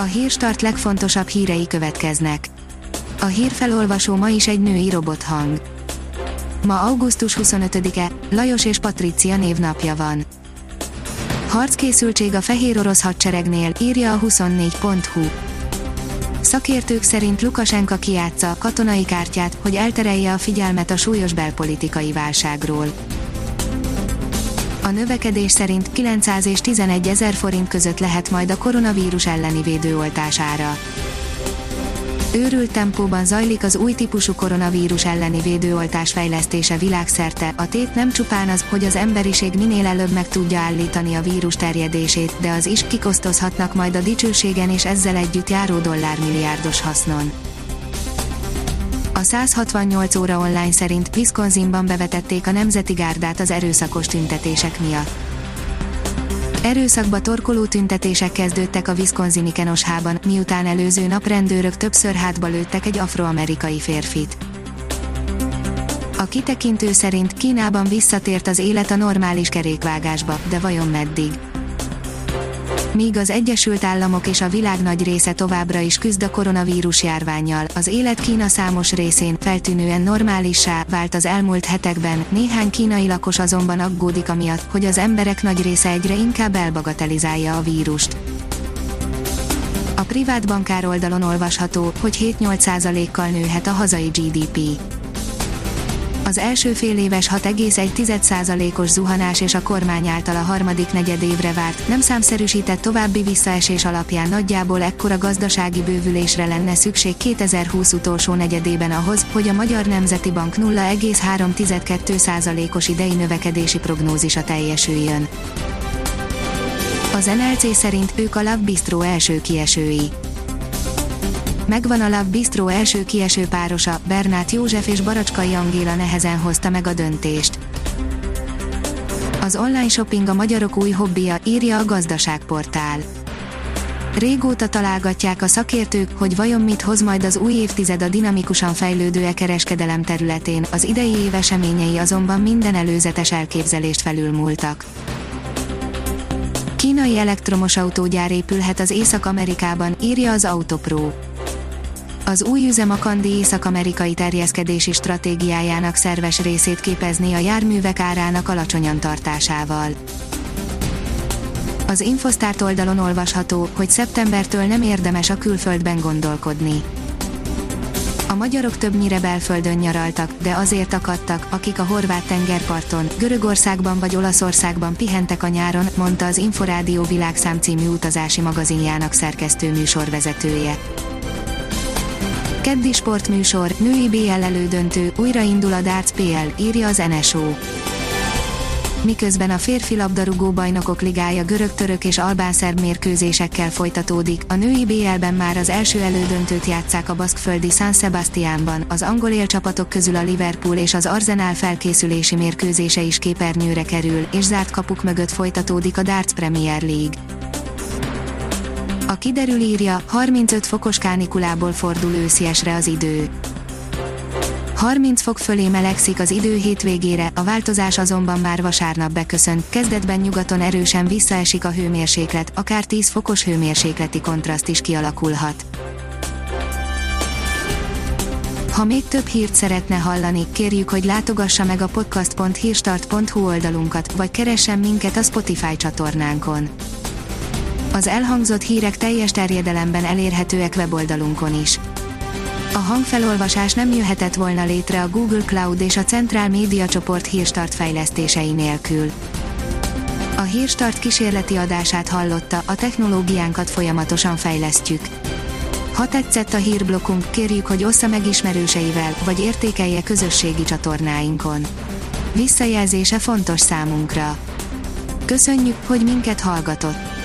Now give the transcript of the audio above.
A hírstart legfontosabb hírei következnek. A hírfelolvasó ma is egy női robothang. Ma augusztus 25-e, Lajos és Patricia névnapja van. Harckészültség a fehér orosz hadseregnél, írja a 24.hu. Szakértők szerint Lukasenka kiátsza katonai kártyát, hogy elterelje a figyelmet a súlyos belpolitikai válságról. A növekedés szerint 900 és 11 ezer forint között lehet majd a koronavírus elleni védőoltás ára. Őrült tempóban zajlik az új típusú koronavírus elleni védőoltás fejlesztése világszerte. A tét nem csupán az, hogy az emberiség minél előbb meg tudja állítani a vírus terjedését, de az is kikosztozhatnak majd a dicsőségen és ezzel együtt járó dollármilliárdos hasznon. A 168 óra online szerint Wisconsinban bevetették a Nemzeti Gárdát az erőszakos tüntetések miatt. Erőszakba torkoló tüntetések kezdődtek a Wisconsini Kenoshában, miután előző nap rendőrök többször hátba lőttek egy afroamerikai férfit. A kitekintő szerint Kínában visszatért az élet a normális kerékvágásba, de vajon meddig? Míg az Egyesült Államok és a világ nagy része továbbra is küzd a koronavírus járványjal, az élet Kína számos részén feltűnően normálissá vált az elmúlt hetekben, néhány kínai lakos azonban aggódik amiatt, hogy az emberek nagy része egyre inkább elbagatelizálja a vírust. A privát bankár oldalon olvasható, hogy 7-8%-kal nőhet a hazai GDP az első fél éves 6,1%-os zuhanás és a kormány által a harmadik negyedévre várt, nem számszerűsített további visszaesés alapján nagyjából ekkora gazdasági bővülésre lenne szükség 2020 utolsó negyedében ahhoz, hogy a Magyar Nemzeti Bank 0,312%-os idei növekedési prognózisa teljesüljön. Az NLC szerint ők a Love Bistro első kiesői Megvan a Love Bistro első kieső párosa, Bernát József és Baracskai Angéla nehezen hozta meg a döntést. Az online shopping a magyarok új hobbija, írja a gazdaságportál. Régóta találgatják a szakértők, hogy vajon mit hoz majd az új évtized a dinamikusan fejlődő e-kereskedelem területén, az idei év eseményei azonban minden előzetes elképzelést felülmúltak. Kínai elektromos autógyár épülhet az Észak-Amerikában, írja az Autopro. Az új üzem a Kandi észak-amerikai terjeszkedési stratégiájának szerves részét képezni a járművek árának alacsonyan tartásával. Az Infosztárt oldalon olvasható, hogy szeptembertől nem érdemes a külföldben gondolkodni. A magyarok többnyire belföldön nyaraltak, de azért akadtak, akik a horvát tengerparton, Görögországban vagy Olaszországban pihentek a nyáron, mondta az Inforádió világszám című utazási magazinjának szerkesztő műsorvezetője. Keddi sportműsor, női BL elődöntő, újraindul a Darts PL, írja az NSO. Miközben a férfi labdarúgó bajnokok ligája görög-török és albánszerb mérkőzésekkel folytatódik, a női BL-ben már az első elődöntőt játszák a baszkföldi San Sebastianban, az angol élcsapatok közül a Liverpool és az Arsenal felkészülési mérkőzése is képernyőre kerül, és zárt kapuk mögött folytatódik a Darts Premier League. A kiderül írja, 35 fokos kánikulából fordul ősziesre az idő. 30 fok fölé melegszik az idő hétvégére, a változás azonban már vasárnap beköszönt, kezdetben nyugaton erősen visszaesik a hőmérséklet, akár 10 fokos hőmérsékleti kontraszt is kialakulhat. Ha még több hírt szeretne hallani, kérjük, hogy látogassa meg a podcast.hírstart.hu oldalunkat, vagy keressen minket a Spotify csatornánkon az elhangzott hírek teljes terjedelemben elérhetőek weboldalunkon is. A hangfelolvasás nem jöhetett volna létre a Google Cloud és a Centrál Média csoport hírstart fejlesztései nélkül. A hírstart kísérleti adását hallotta, a technológiánkat folyamatosan fejlesztjük. Ha tetszett a hírblokkunk, kérjük, hogy ossza meg ismerőseivel, vagy értékelje közösségi csatornáinkon. Visszajelzése fontos számunkra. Köszönjük, hogy minket hallgatott!